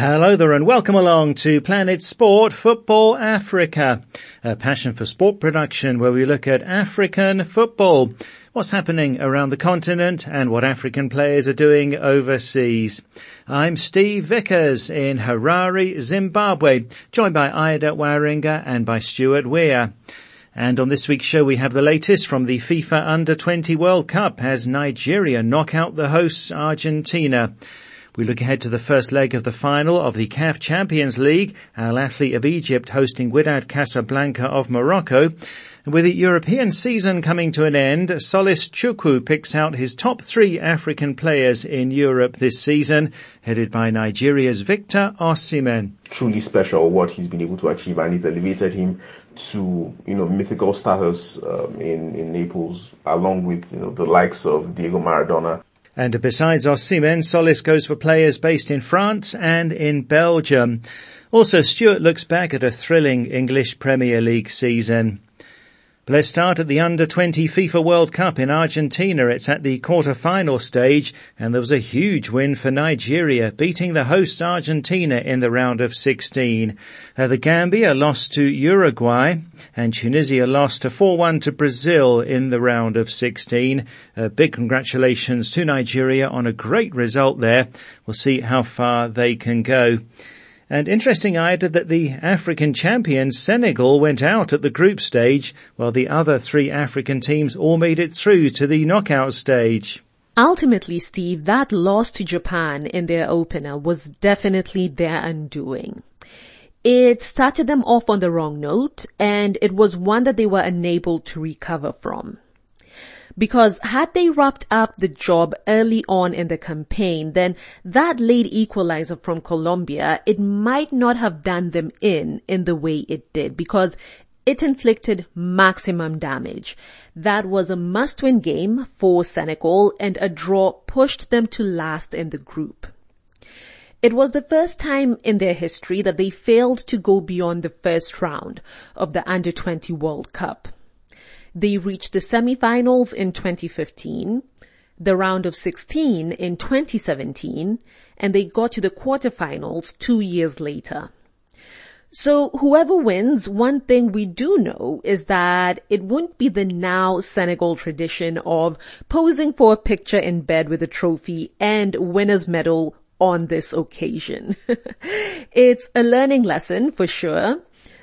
Hello there and welcome along to Planet Sport Football Africa, a passion for sport production where we look at African football, what's happening around the continent and what African players are doing overseas. I'm Steve Vickers in Harare, Zimbabwe, joined by Ida Waringa and by Stuart Weir. And on this week's show we have the latest from the FIFA Under-20 World Cup as Nigeria knock out the hosts Argentina. We look ahead to the first leg of the final of the CAF Champions League, Al Ahly of Egypt hosting Wydad Casablanca of Morocco. And with the European season coming to an end, Solace Chukwu picks out his top three African players in Europe this season, headed by Nigeria's Victor Osimhen. Truly special what he's been able to achieve and he's elevated him to, you know, mythical status um, in, in Naples along with, you know, the likes of Diego Maradona. And besides Osimhen, Solace goes for players based in France and in Belgium. Also, Stuart looks back at a thrilling English Premier League season. Let's start at the under-20 FIFA World Cup in Argentina. It's at the quarter-final stage and there was a huge win for Nigeria, beating the hosts Argentina in the round of 16. Uh, the Gambia lost to Uruguay and Tunisia lost 4-1 to Brazil in the round of 16. Uh, big congratulations to Nigeria on a great result there. We'll see how far they can go. And interesting, I added that the African champions Senegal went out at the group stage, while the other three African teams all made it through to the knockout stage. Ultimately, Steve, that loss to Japan in their opener was definitely their undoing. It started them off on the wrong note, and it was one that they were unable to recover from. Because had they wrapped up the job early on in the campaign, then that late equalizer from Colombia, it might not have done them in in the way it did because it inflicted maximum damage. That was a must-win game for Senegal and a draw pushed them to last in the group. It was the first time in their history that they failed to go beyond the first round of the Under 20 World Cup. They reached the semifinals in 2015, the round of 16 in 2017, and they got to the quarterfinals two years later. So whoever wins, one thing we do know is that it won't be the now Senegal tradition of posing for a picture in bed with a trophy and winner's medal on this occasion. it's a learning lesson for sure.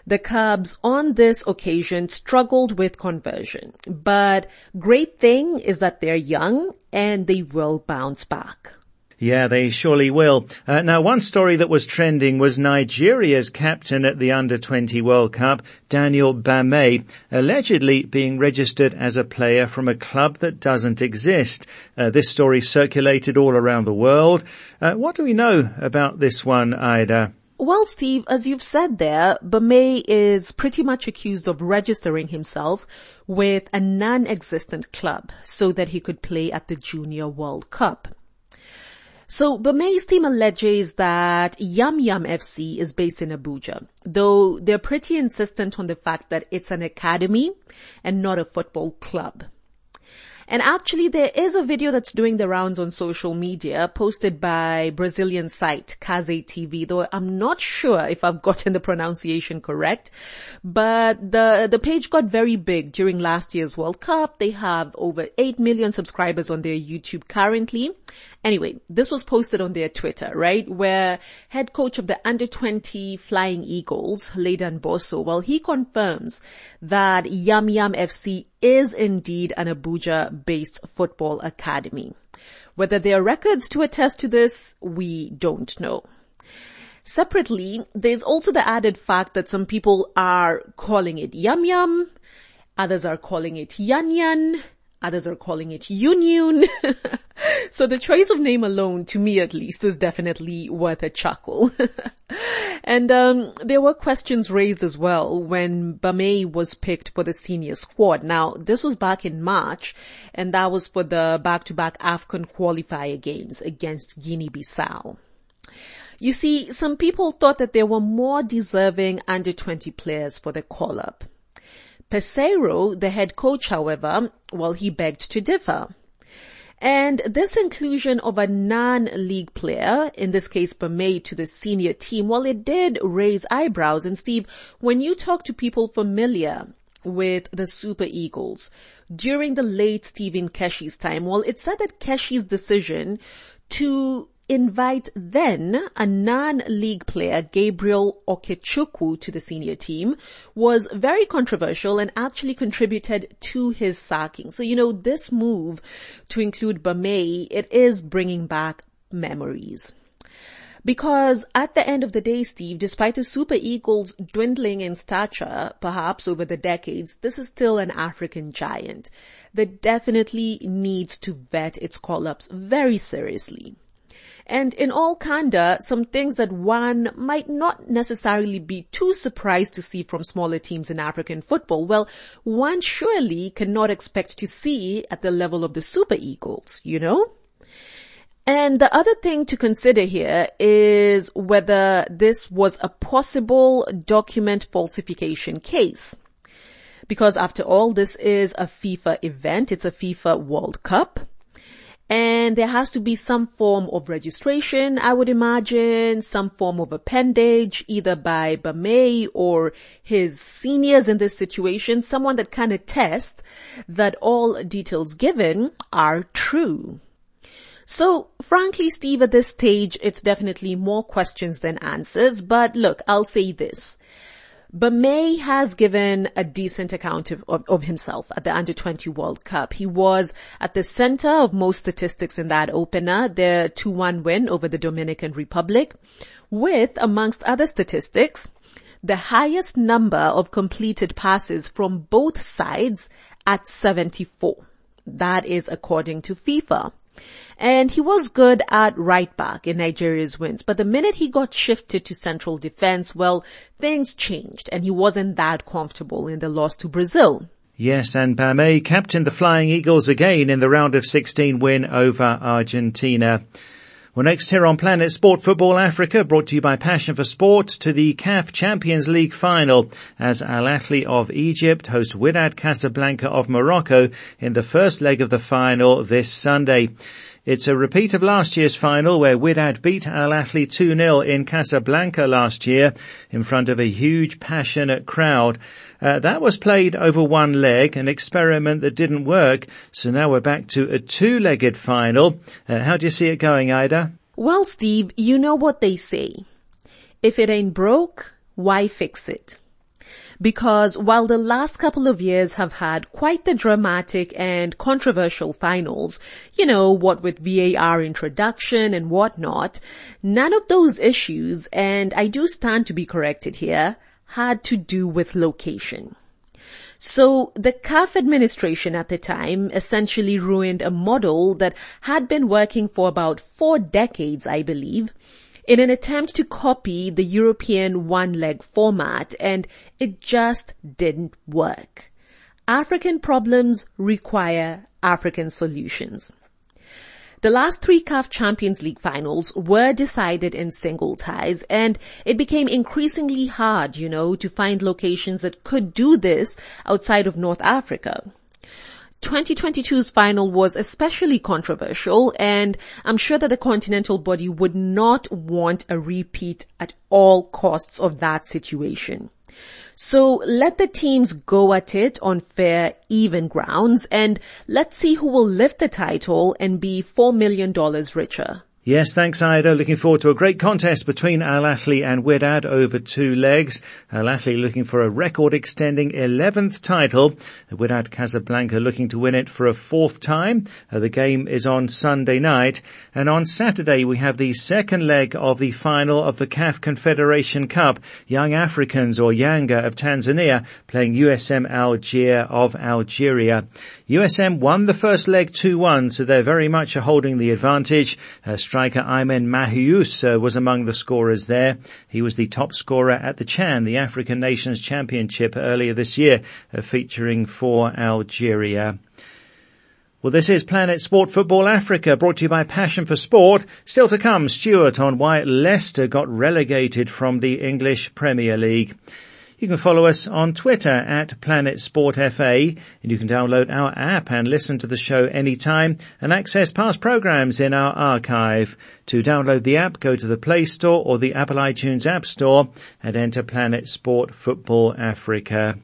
The Cubs on this occasion struggled with conversion, but great thing is that they're young and they will bounce back. Yeah, they surely will. Uh, now, one story that was trending was Nigeria's captain at the Under-20 World Cup, Daniel Bameyi, allegedly being registered as a player from a club that doesn't exist. Uh, this story circulated all around the world. Uh, what do we know about this one, Ida? Well, Steve, as you've said there, Bameyi is pretty much accused of registering himself with a non-existent club so that he could play at the Junior World Cup. So Bameyi's team alleges that Yam Yam FC is based in Abuja, though they're pretty insistent on the fact that it's an academy and not a football club. And actually there is a video that's doing the rounds on social media posted by Brazilian site Cazé TV, though I'm not sure if I've gotten the pronunciation correct, but the, the page got very big during last year's World Cup. They have over 8 million subscribers on their YouTube currently. Anyway, this was posted on their Twitter, right? Where head coach of the under 20 Flying Eagles, Ladan Bosso, well, he confirms that Yam Yam FC is indeed an Abuja based football academy. Whether there are records to attest to this, we don't know. Separately, there's also the added fact that some people are calling it Yam Yam, others are calling it Yan Yan, others are calling it Yun. so the choice of name alone, to me at least, is definitely worth a chuckle. and um, there were questions raised as well when Bameyi was picked for the senior squad. Now, this was back in March, and that was for the back-to-back AFCON qualifier games against Guinea-Bissau. You see, some people thought that there were more deserving under 20 players for the call-up. Peseiro, the head coach, however, well, he begged to differ. And this inclusion of a non-league player, in this case Bameyi, to the senior team, well, it did raise eyebrows. And Steve, when you talk to people familiar with the Super Eagles during the late Stephen Keshi's time, well, it said that Keshi's decision to invite then a non-league player, Gabriel Okechukwu, to the senior team was very controversial and actually contributed to his sacking. So, you know, this move to include Bameyi, it is bringing back memories. Because at the end of the day, Steve, despite the Super Eagles dwindling in stature, perhaps over the decades, this is still an African giant that definitely needs to vet its call-ups very seriously. And in all candor, some things that one might not necessarily be too surprised to see from smaller teams in African football, well, one surely cannot expect to see at the level of the Super Eagles, you know? And the other thing to consider here is whether this was a possible document falsification case. Because after all, this is a FIFA event. It's a FIFA World Cup and there has to be some form of registration, I would imagine, some form of appendage, either by Bameyi or his seniors in this situation, someone that can attest that all details given are true. So frankly, Steve, at this stage, it's definitely more questions than answers, but look, I'll say this. Bameyi has given a decent account of, of, of, himself at the under 20 World Cup. He was at the center of most statistics in that opener, the 2-1 win over the Dominican Republic, with, amongst other statistics, the highest number of completed passes from both sides at 74. That is according to FIFA. And he was good at right back in Nigeria's wins. But the minute he got shifted to central defense, well, things changed and he wasn't that comfortable in the loss to Brazil. Yes, and Bameyi captained the Flying Eagles again in the round of 16 win over Argentina. Well, next here on Planet Sport Football Africa, brought to you by Passion for Sport, to the CAF Champions League final as Al Ahly of Egypt host Wydad Casablanca of Morocco in the first leg of the final this Sunday. It's a repeat of last year's final where Wydad beat Al Ahly 2-0 in Casablanca last year in front of a huge passionate crowd. Uh, that was played over one leg, an experiment that didn't work. So now we're back to a two-legged final. Uh, how do you see it going, Ida? Well, Steve, you know what they say. If it ain't broke, why fix it? Because while the last couple of years have had quite the dramatic and controversial finals, you know, what with VAR introduction and whatnot, none of those issues, and I do stand to be corrected here, had to do with location. So the CAF administration at the time essentially ruined a model that had been working for about four decades, I believe, in an attempt to copy the European one-leg format and it just didn't work. African problems require African solutions. The last three CAF Champions League finals were decided in single ties and it became increasingly hard, you know, to find locations that could do this outside of North Africa. 2022's final was especially controversial and I'm sure that the continental body would not want a repeat at all costs of that situation. So let the teams go at it on fair, even grounds and let's see who will lift the title and be $4 million richer. Yes, thanks Ida. Looking forward to a great contest between Al Ahly and Wydad over two legs. Al Ahly looking for a record extending 11th title. Wydad Casablanca looking to win it for a fourth time. Uh, the game is on Sunday night. And on Saturday we have the second leg of the final of the CAF Confederation Cup. Young Africans or Yanga of Tanzania playing USM Alger of Algeria. USM won the first leg 2-1 so they're very much holding the advantage. Uh, striker Aymen Mahious uh, was among the scorers there. He was the top scorer at the Chan, the African Nations Championship earlier this year, uh, featuring for Algeria. Well, this is Planet Sport Football Africa, brought to you by Passion for Sport. Still to come, Stuart on why Leicester got relegated from the English Premier League. You can follow us on Twitter at Planet Sport FA and you can download our app and listen to the show anytime and access past programs in our archive. To download the app, go to the Play Store or the Apple iTunes App Store and enter Planet Sport Football Africa.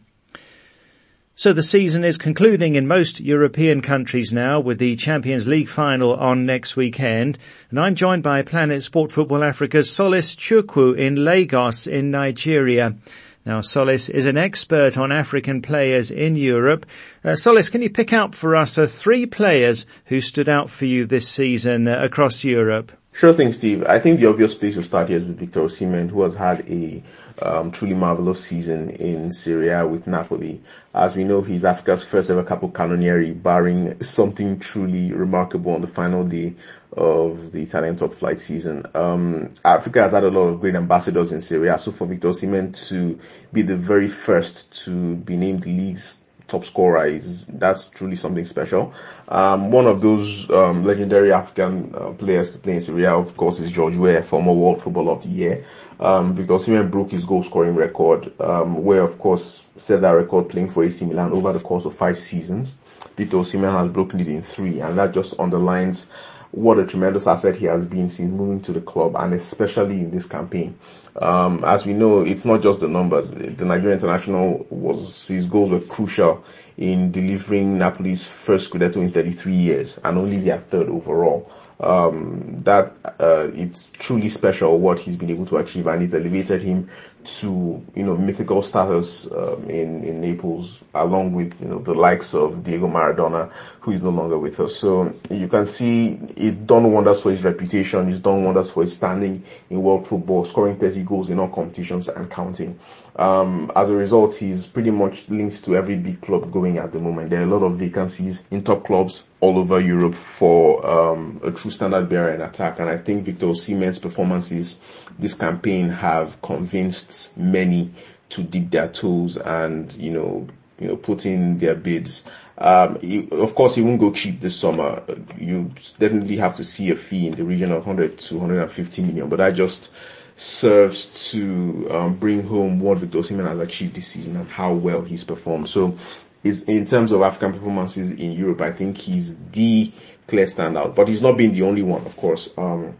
So the season is concluding in most European countries now with the Champions League final on next weekend. And I'm joined by Planet Sport Football Africa's Solace Chukwu in Lagos in Nigeria. Now, Solace is an expert on African players in Europe. Uh, Solace, can you pick out for us uh, three players who stood out for you this season uh, across Europe? Sure thing, Steve. I think the obvious place to start here is with Victor Osimhen, who has had a um, truly marvelous season in Serie A with Napoli. As we know, he's Africa's first ever capo cannoniere, barring something truly remarkable on the final day of the Italian top flight season. Um, Africa has had a lot of great ambassadors in Serie A, so for Victor Osimhen to be the very first to be named the league's top scorer is that's truly something special. Um, one of those um, legendary African uh, players to play in Serie A, of course, is George Weah, former World Footballer of the Year um, because Osimhen broke his goal scoring record, um, where of course set that record playing for AC Milan over the course of five seasons. Victor Osimhen has broken it in three, and that just underlines what a tremendous asset he has been since moving to the club, and especially in this campaign. Um, as we know, it's not just the numbers. The Nigerian international was his goals were crucial in delivering Napoli's first Scudetto in 33 years, and only their third overall um, that uh, it's truly special what he's been able to achieve, and it's elevated him to you know mythical status um, in in Naples, along with you know the likes of Diego Maradona, who is no longer with us. So you can see it done wonders for his reputation. It's done wonders for his standing in world football, scoring 30 goals in all competitions and counting. Um, as a result, he's pretty much linked to every big club going at the moment. There are a lot of vacancies in top clubs all over Europe for um, a true standard bearer in attack, and I think Victor Osimhen's performances this campaign have convinced many to dip their toes and you know you know put in their bids. Um, he, of course, he won't go cheap this summer. You definitely have to see a fee in the region of 100 to 150 million, but that just serves to um, bring home what Victor Osimhen has achieved this season and how well he's performed. So, is in terms of African performances in Europe, I think he's the clear standout. But he's not been the only one, of course. Um,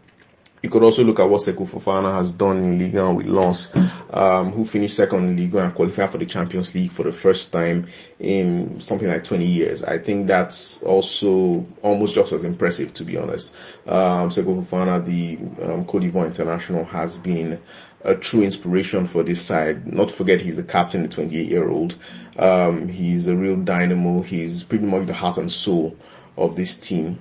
you could also look at what Seko Fofana has done in Ligue 1 with Lens, um, who finished second in Ligue 1 and qualified for the Champions League for the first time in something like 20 years. I think that's also almost just as impressive, to be honest. Um, Seko Fofana, the um, Cote d'Ivoire international, has been a true inspiration for this side. Not to forget he's the captain, a 28 year old. Um, he's a real dynamo. He's pretty much the heart and soul of this team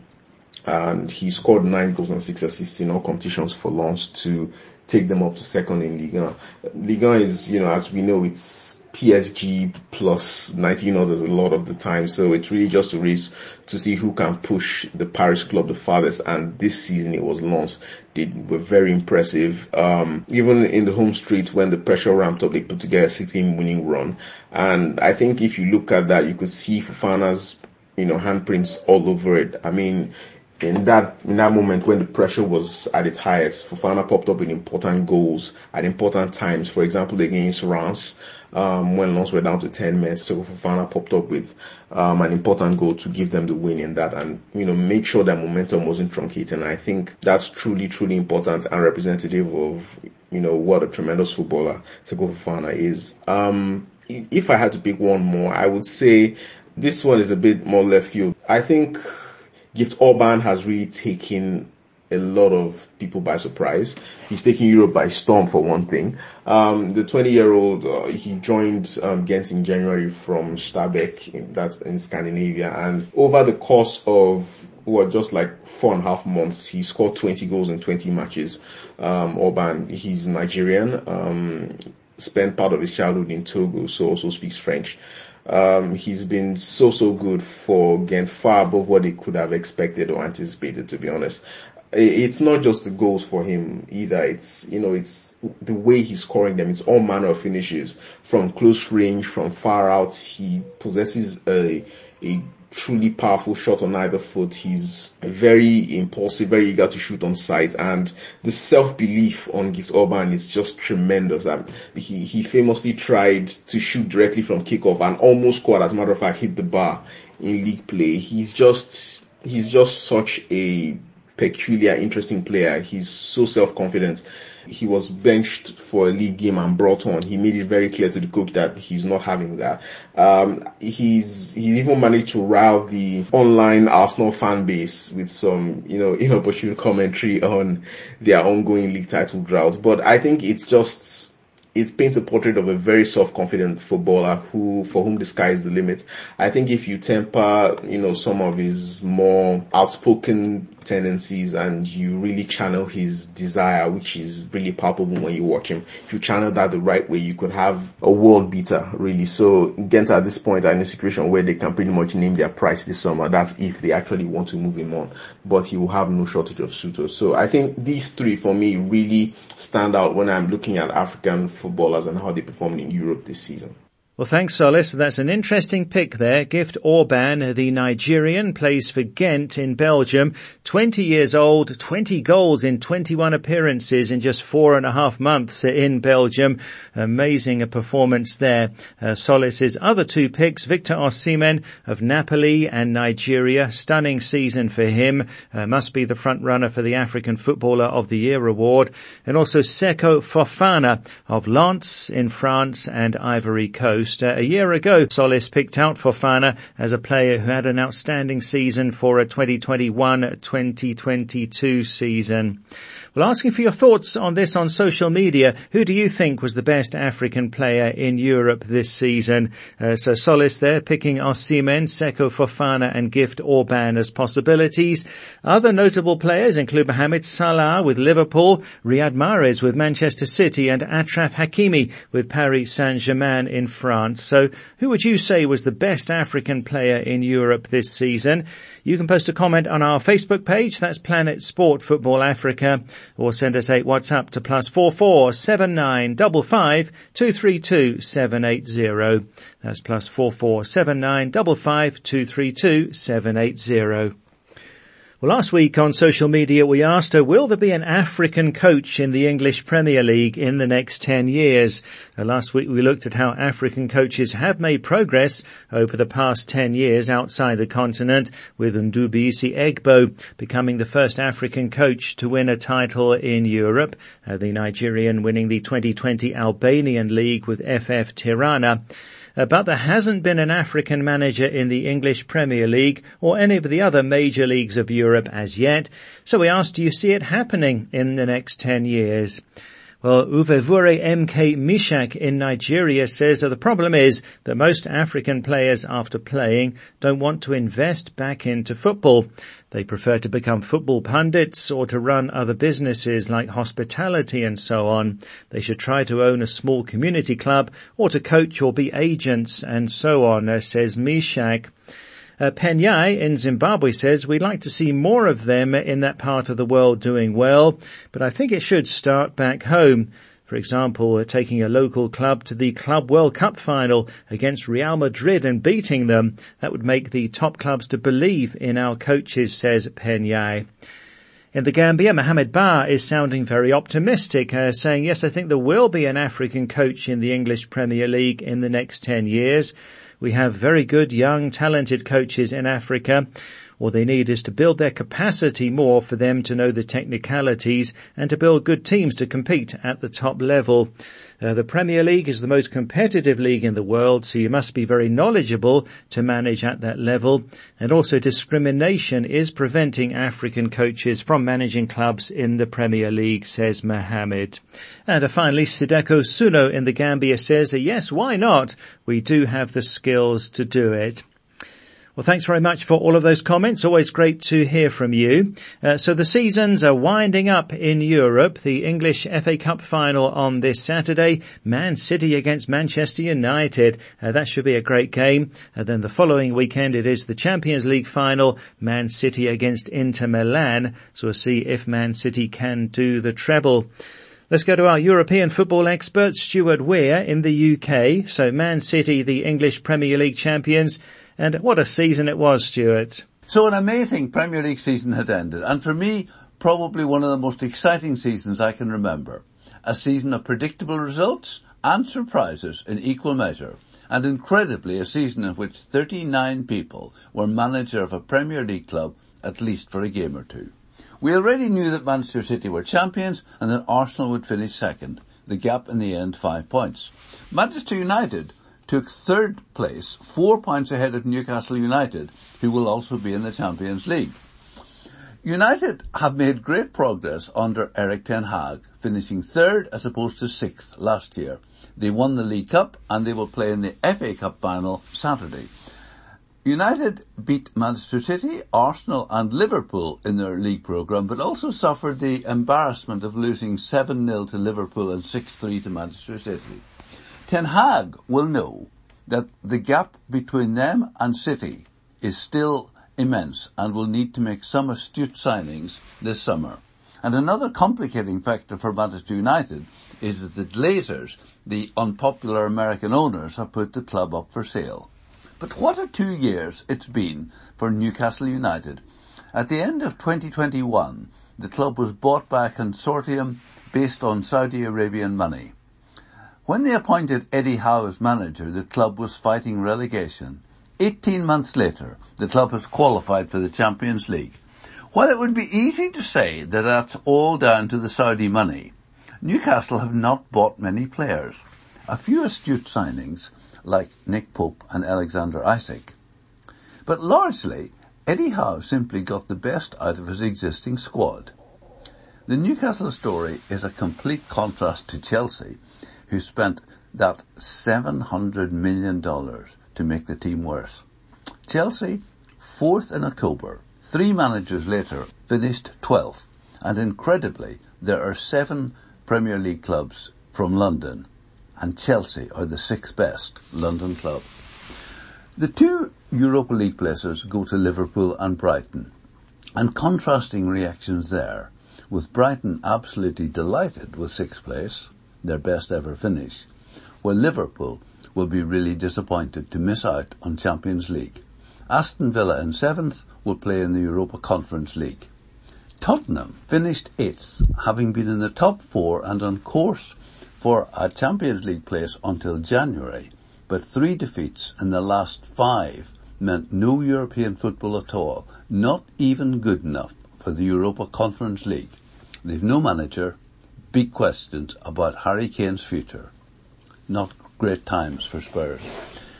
and he scored nine goals and six assists in all competitions for Lens to take them up to second in Ligue 1. Ligue 1 is, you know, as we know, it's PSG plus 19 others a lot of the time. So it's really just a race to see who can push the Paris club the farthest. And this season it was Lens. They were very impressive. Um, even in the home street when the pressure ramped up, they put together a 16 winning run. And I think if you look at that, you could see Fofana's you know, handprints all over it. I mean, in that in that moment when the pressure was at its highest, Fofana popped up in important goals at important times. For example, against Reims, um, when Lens were down to 10 men, so Fofana popped up with um, an important goal to give them the win in that and, you know, make sure that momentum wasn't truncated. And I think that's truly, truly important and representative of, you know, what a tremendous footballer Seko Fofana is. Um, if I had to pick one more, I would say this one is a bit more left field. I think Gift Orban has really taken a lot of people by surprise. He's taking Europe by storm for one thing. Um, the 20 year old, uh, he joined um, Ghent in January from Stabæk, in, that's in Scandinavia, and over the course of what just like four and a half months, he scored 20 goals in 20 matches. Um, Orban, he's Nigerian, um, spent part of his childhood in Togo, so also speaks French. Um, he's been so, so good for Ghent, far above what they could have expected or anticipated, to be honest. It's not just the goals for him either. It's, you know, it's the way he's scoring them. It's all manner of finishes from close range, from far out. He possesses a, a truly powerful shot on either foot. He's very impulsive, very eager to shoot on sight, and the self-belief on Gift Orban is just tremendous. Um, he, he famously tried to shoot directly from kickoff and almost scored, as a matter of fact, hit the bar in league play. He's just, he's just such a peculiar, interesting player. He's so self-confident. He was benched for a league game and brought on. He made it very clear to the coach that he's not having that. Um, he's he even managed to rile the online Arsenal fan base with some, you know, inopportune commentary on their ongoing league title drought. But I think it's just it paints a portrait of a very self-confident footballer who, for whom the sky is the limit. I think if you temper, you know, some of his more outspoken tendencies and you really channel his desire, which is really palpable when you watch him, if you channel that the right way, you could have a world beater, really. So Ghent at this point are in a situation where they can pretty much name their price this summer. That's if they actually want to move him on, but he will have no shortage of suitors. So I think these three for me really stand out when I'm looking at African footballers and how they performed in Europe this season. Well, thanks, Solace. That's an interesting pick there. Gift Orban, the Nigerian, plays for Ghent in Belgium. 20 years old, 20 goals in 21 appearances in just four and a half months in Belgium. Amazing a performance there. Uh, Solace's other two picks, Victor Osimhen of Napoli and Nigeria. Stunning season for him. Uh, must be the front runner for the African Footballer of the Year award. And also Seko Fofana of Lens in France and Ivory Coast. Uh, a year ago, Solace picked out Fofana as a player who had an outstanding season for a 2021-2022 season. Well, asking for your thoughts on this on social media. Who do you think was the best African player in Europe this season? Uh, so Solace there picking Osimhen, Seko Fofana and Gift Orban as possibilities. Other notable players include Mohamed Salah with Liverpool, Riyad Mahrez with Manchester City and Achraf Hakimi with Paris Saint-Germain in France. So who would you say was the best African player in Europe this season? You can post a comment on our Facebook page. That's Planet Sport Football Africa or send us a WhatsApp to plus four four seven nine double five two three two seven eight zero. That's plus four four seven nine double five two three two seven eight zero. Well, last week on social media we asked her, will there be an African coach in the English Premier League in the next 10 years? Last week we looked at how African coaches have made progress over the past 10 years outside the continent, with Ndubuisi Egbo becoming the first African coach to win a title in Europe, uh, the Nigerian winning the 2020 Albanian League with FF Tirana. Uh, but there hasn't been an African manager in the English Premier League or any of the other major leagues of Europe as yet. So we asked, do you see it happening in the next 10 years? Well, Uvevure MK Mishak in Nigeria says that the problem is that most African players after playing don't want to invest back into football. They prefer to become football pundits or to run other businesses like hospitality and so on. They should try to own a small community club or to coach or be agents and so on, uh, says Mishak. Uh, Penyai in Zimbabwe says, we'd like to see more of them in that part of the world doing well, but I think it should start back home. For example, taking a local club to the Club World Cup final against Real Madrid and beating them, that would make the top clubs to believe in our coaches, says Penyai. In the Gambia, Mohamed Ba is sounding very optimistic, uh, saying, yes, I think there will be an African coach in the English Premier League in the next 10 years. We have very good, young, talented coaches in Africa. All they need is to build their capacity more for them to know the technicalities and to build good teams to compete at the top level. Uh, the Premier League is the most competitive league in the world, so you must be very knowledgeable to manage at that level. And also discrimination is preventing African coaches from managing clubs in the Premier League, says Mohammed. And finally, Sideko Suno in the Gambia says, yes, why not? We do have the skills to do it. Well, thanks very much for all of those comments. Always great to hear from you. Uh, so the seasons are winding up in Europe. The English FA Cup final on this Saturday. Man City against Manchester United. Uh, that should be a great game. And uh, then the following weekend it is the Champions League final. Man City against Inter Milan. So we'll see if Man City can do the treble. Let's go to our European football expert, Stuart Weir in the UK. So Man City, the English Premier League champions. And what a season it was, Stuart. So an amazing Premier League season had ended. And for me, probably one of the most exciting seasons I can remember. A season of predictable results and surprises in equal measure. And incredibly, a season in which 39 people were manager of a Premier League club at least for a game or two. We already knew that Manchester City were champions and that Arsenal would finish second. The gap in the end five points. Manchester United took third place, four points ahead of Newcastle United, who will also be in the Champions League. United have made great progress under Erik Ten Hag, finishing third as opposed to sixth last year. They won the League Cup and they will play in the FA Cup final Saturday. United beat Manchester City, Arsenal and Liverpool in their league programme, but also suffered the embarrassment of losing 7-0 to Liverpool and 6-3 to Manchester City. Ten Hag will know that the gap between them and City is still immense and will need to make some astute signings this summer. And another complicating factor for Manchester United is that the Glazers, the unpopular American owners, have put the club up for sale. But what a two years it's been for Newcastle United. At the end of 2021, the club was bought by a consortium based on Saudi Arabian money. When they appointed Eddie Howe as manager, the club was fighting relegation. 18 months later, the club has qualified for the Champions League. While it would be easy to say that that's all down to the Saudi money, Newcastle have not bought many players. A few astute signings like Nick Pope and Alexander Isak. But largely, Eddie Howe simply got the best out of his existing squad. The Newcastle story is a complete contrast to Chelsea, who spent that $700 million to make the team worse. Chelsea, fourth in October, three managers later, finished 12th, and incredibly, there are seven Premier League clubs from London and Chelsea are the sixth best London club. The two Europa League places go to Liverpool and Brighton, and contrasting reactions there, with Brighton absolutely delighted with sixth place, their best ever finish, while Liverpool will be really disappointed to miss out on Champions League. Aston Villa in seventh will play in the Europa Conference League. Tottenham finished eighth, having been in the top four and on course for a Champions League place until January, but three defeats in the last five meant no European football at all, not even good enough for the Europa Conference League. They've no manager, big questions about Harry Kane's future. Not great times for Spurs.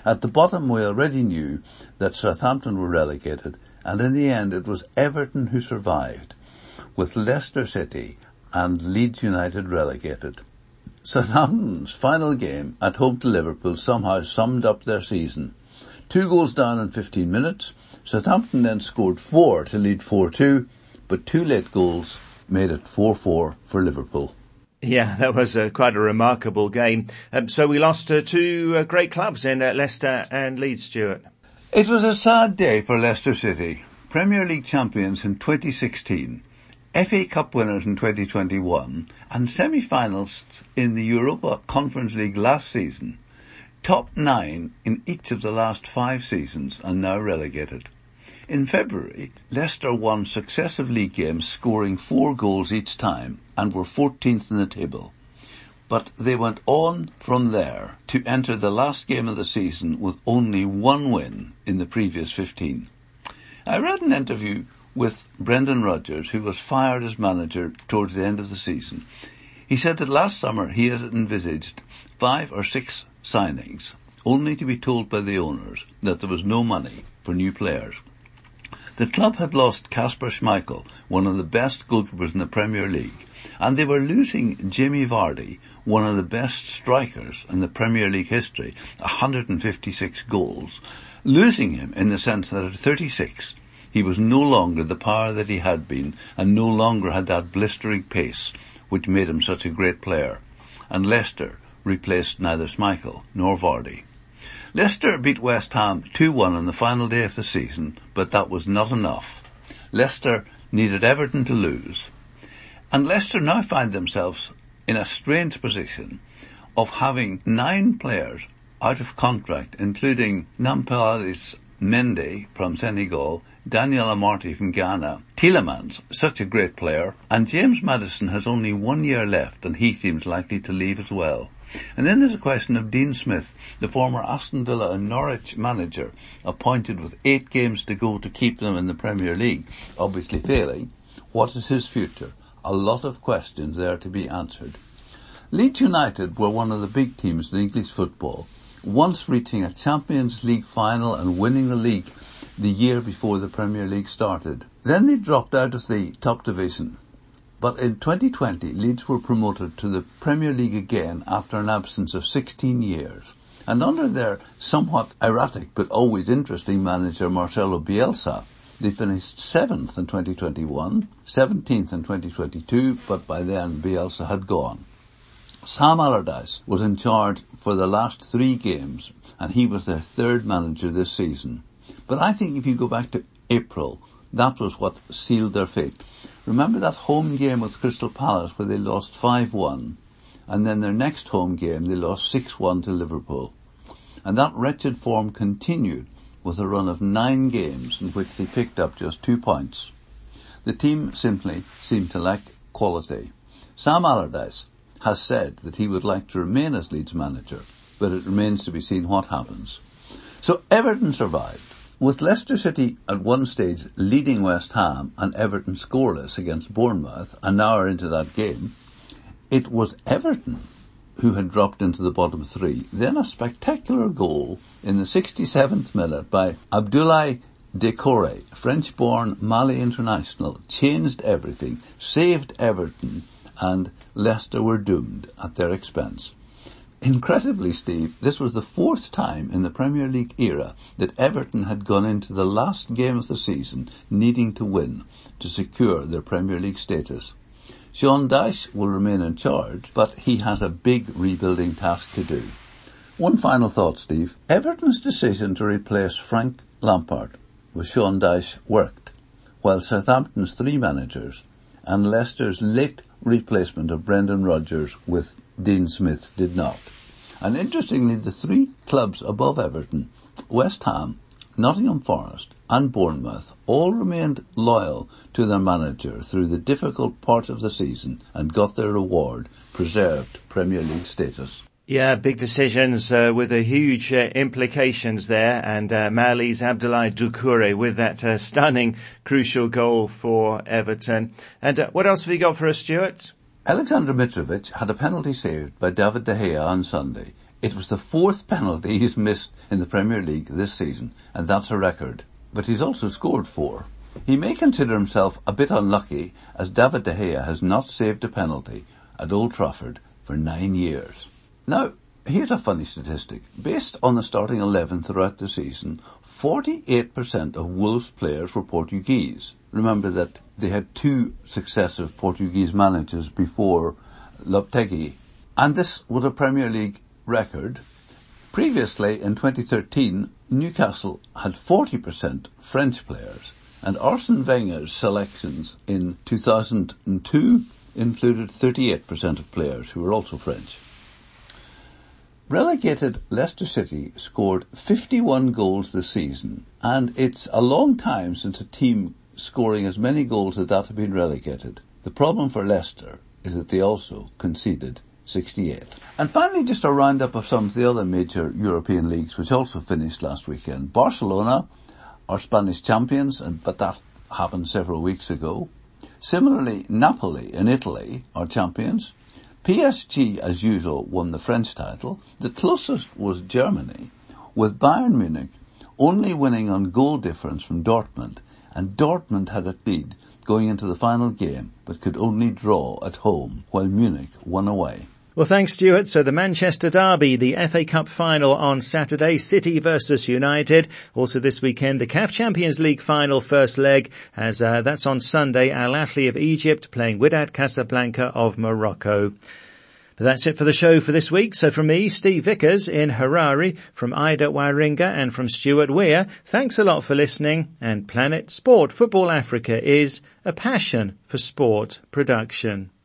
At the bottom we already knew that Southampton were relegated and in the end it was Everton who survived, with Leicester City and Leeds United relegated. Southampton's final game at home to Liverpool somehow summed up their season. Two goals down in 15 minutes. Southampton then scored four to lead 4-2, but two late goals made it 4-4 for Liverpool. Yeah, that was uh, quite a remarkable game. Um, so we lost uh, two uh, great clubs in uh, Leicester and Leeds, Stuart. It was a sad day for Leicester City, Premier League champions in 2016 FA Cup winners in 2021 and semi-finalists in the Europa Conference League last season, top nine in each of the last five seasons and now relegated. In February, Leicester won successive league games scoring four goals each time and were 14th in the table. But they went on from there to enter the last game of the season with only one win in the previous 15. I read an interview with Brendan Rodgers, who was fired as manager towards the end of the season. He said that last summer he had envisaged five or six signings, only to be told by the owners that there was no money for new players. The club had lost Kasper Schmeichel, one of the best goalkeepers in the Premier League, And they were losing Jamie Vardy, one of the best strikers in the Premier League history, 156 goals, losing him in the sense that at 36, he was no longer the power that he had been and no longer had that blistering pace which made him such a great player. And Leicester replaced neither Schmeichel nor Vardy. Leicester beat West Ham 2-1 on the final day of the season, but that was not enough. Leicester needed Everton to lose. And Leicester now find themselves in a strange position of having nine players out of contract, including Nampalys Mendy from Senegal, Daniel Amartey from Ghana, Tielemans, such a great player, and James Maddison has only one year left and he seems likely to leave as well. And then there's a question of Dean Smith, the former Aston Villa and Norwich manager, appointed with eight games to go to keep them in the Premier League, obviously failing. What is his future? A lot of questions there to be answered. Leeds United were one of the big teams in English football, once reaching a Champions League final and winning the league the year before the Premier League started. Then they dropped out of the top division. But in 2020, Leeds were promoted to the Premier League again after an absence of 16 years. And under their somewhat erratic but always interesting manager Marcelo Bielsa, they finished 7th in 2021, 17th in 2022, but by then Bielsa had gone. Sam Allardyce was in charge for the last three games and he was their third manager this season. But I think if you go back to April, that was what sealed their fate. Remember that home game with Crystal Palace where they lost 5-1 and then their next home game they lost 6-1 to Liverpool. And that wretched form continued with a run of nine games in which they picked up just two points. The team simply seemed to lack quality. Sam Allardyce has said that he would like to remain as Leeds manager, but it remains to be seen what happens. So Everton survived. With Leicester City at one stage leading West Ham and Everton scoreless against Bournemouth an hour into that game, it was Everton who had dropped into the bottom three. Then a spectacular goal in the 67th minute by Abdoulaye Doucouré, French-born Mali international, changed everything, saved Everton, and Leicester were doomed at their expense. Incredibly, Steve, this was the fourth time in the Premier League era that Everton had gone into the last game of the season needing to win to secure their Premier League status. Sean Dyche will remain in charge, but he has a big rebuilding task to do. One final thought, Steve. Everton's decision to replace Frank Lampard with Sean Dyche worked, while Southampton's three managers and Leicester's late replacement of Brendan Rodgers with Dean Smith did not. And interestingly, the three clubs above Everton, West Ham, Nottingham Forest and Bournemouth all remained loyal to their manager through the difficult part of the season and got their reward, preserved Premier League status. Yeah, big decisions uh, with a huge uh, implications there, and uh, Mali's Abdoulaye Doucouré with that uh, stunning, crucial goal for Everton. And uh, what else have you got for us, Stuart? Alexander Mitrovic had a penalty saved by David De Gea on Sunday. It was the fourth penalty he's missed in the Premier League this season, and that's a record. But he's also scored four. He may consider himself a bit unlucky as David De Gea has not saved a penalty at Old Trafford for nine years. Now, here's a funny statistic. Based on the starting 11 throughout the season, 48% of Wolves players were Portuguese. Remember that they had two successive Portuguese managers before Lopetegui. And this was a Premier League record. Previously, in 2013, Newcastle had 40% French players, and Arsene Wenger's selections in 2002 included 38% of players who were also French. Relegated Leicester City scored 51 goals this season, and it's a long time since a team scoring as many goals as that have been relegated. The problem for Leicester is that they also conceded 68. And finally, just a roundup of some of the other major European leagues which also finished last weekend. Barcelona are Spanish champions, but that happened several weeks ago. Similarly, Napoli in Italy are champions. PSG, as usual, won the French title. The closest was Germany, with Bayern Munich only winning on goal difference from Dortmund, and Dortmund had a lead going into the final game, but could only draw at home while Munich won away. Well, thanks, Stuart. So the Manchester Derby, the FA Cup final on Saturday, City versus United. Also this weekend, the CAF Champions League final first leg, as uh, that's on Sunday. Al Ahly of Egypt playing Wydad Casablanca of Morocco. That's it for the show for this week. So from me, Steve Vickers in Harare, from Ida Waringa and from Stuart Weir, thanks a lot for listening. And Planet Sport Football Africa is a passion for sport production.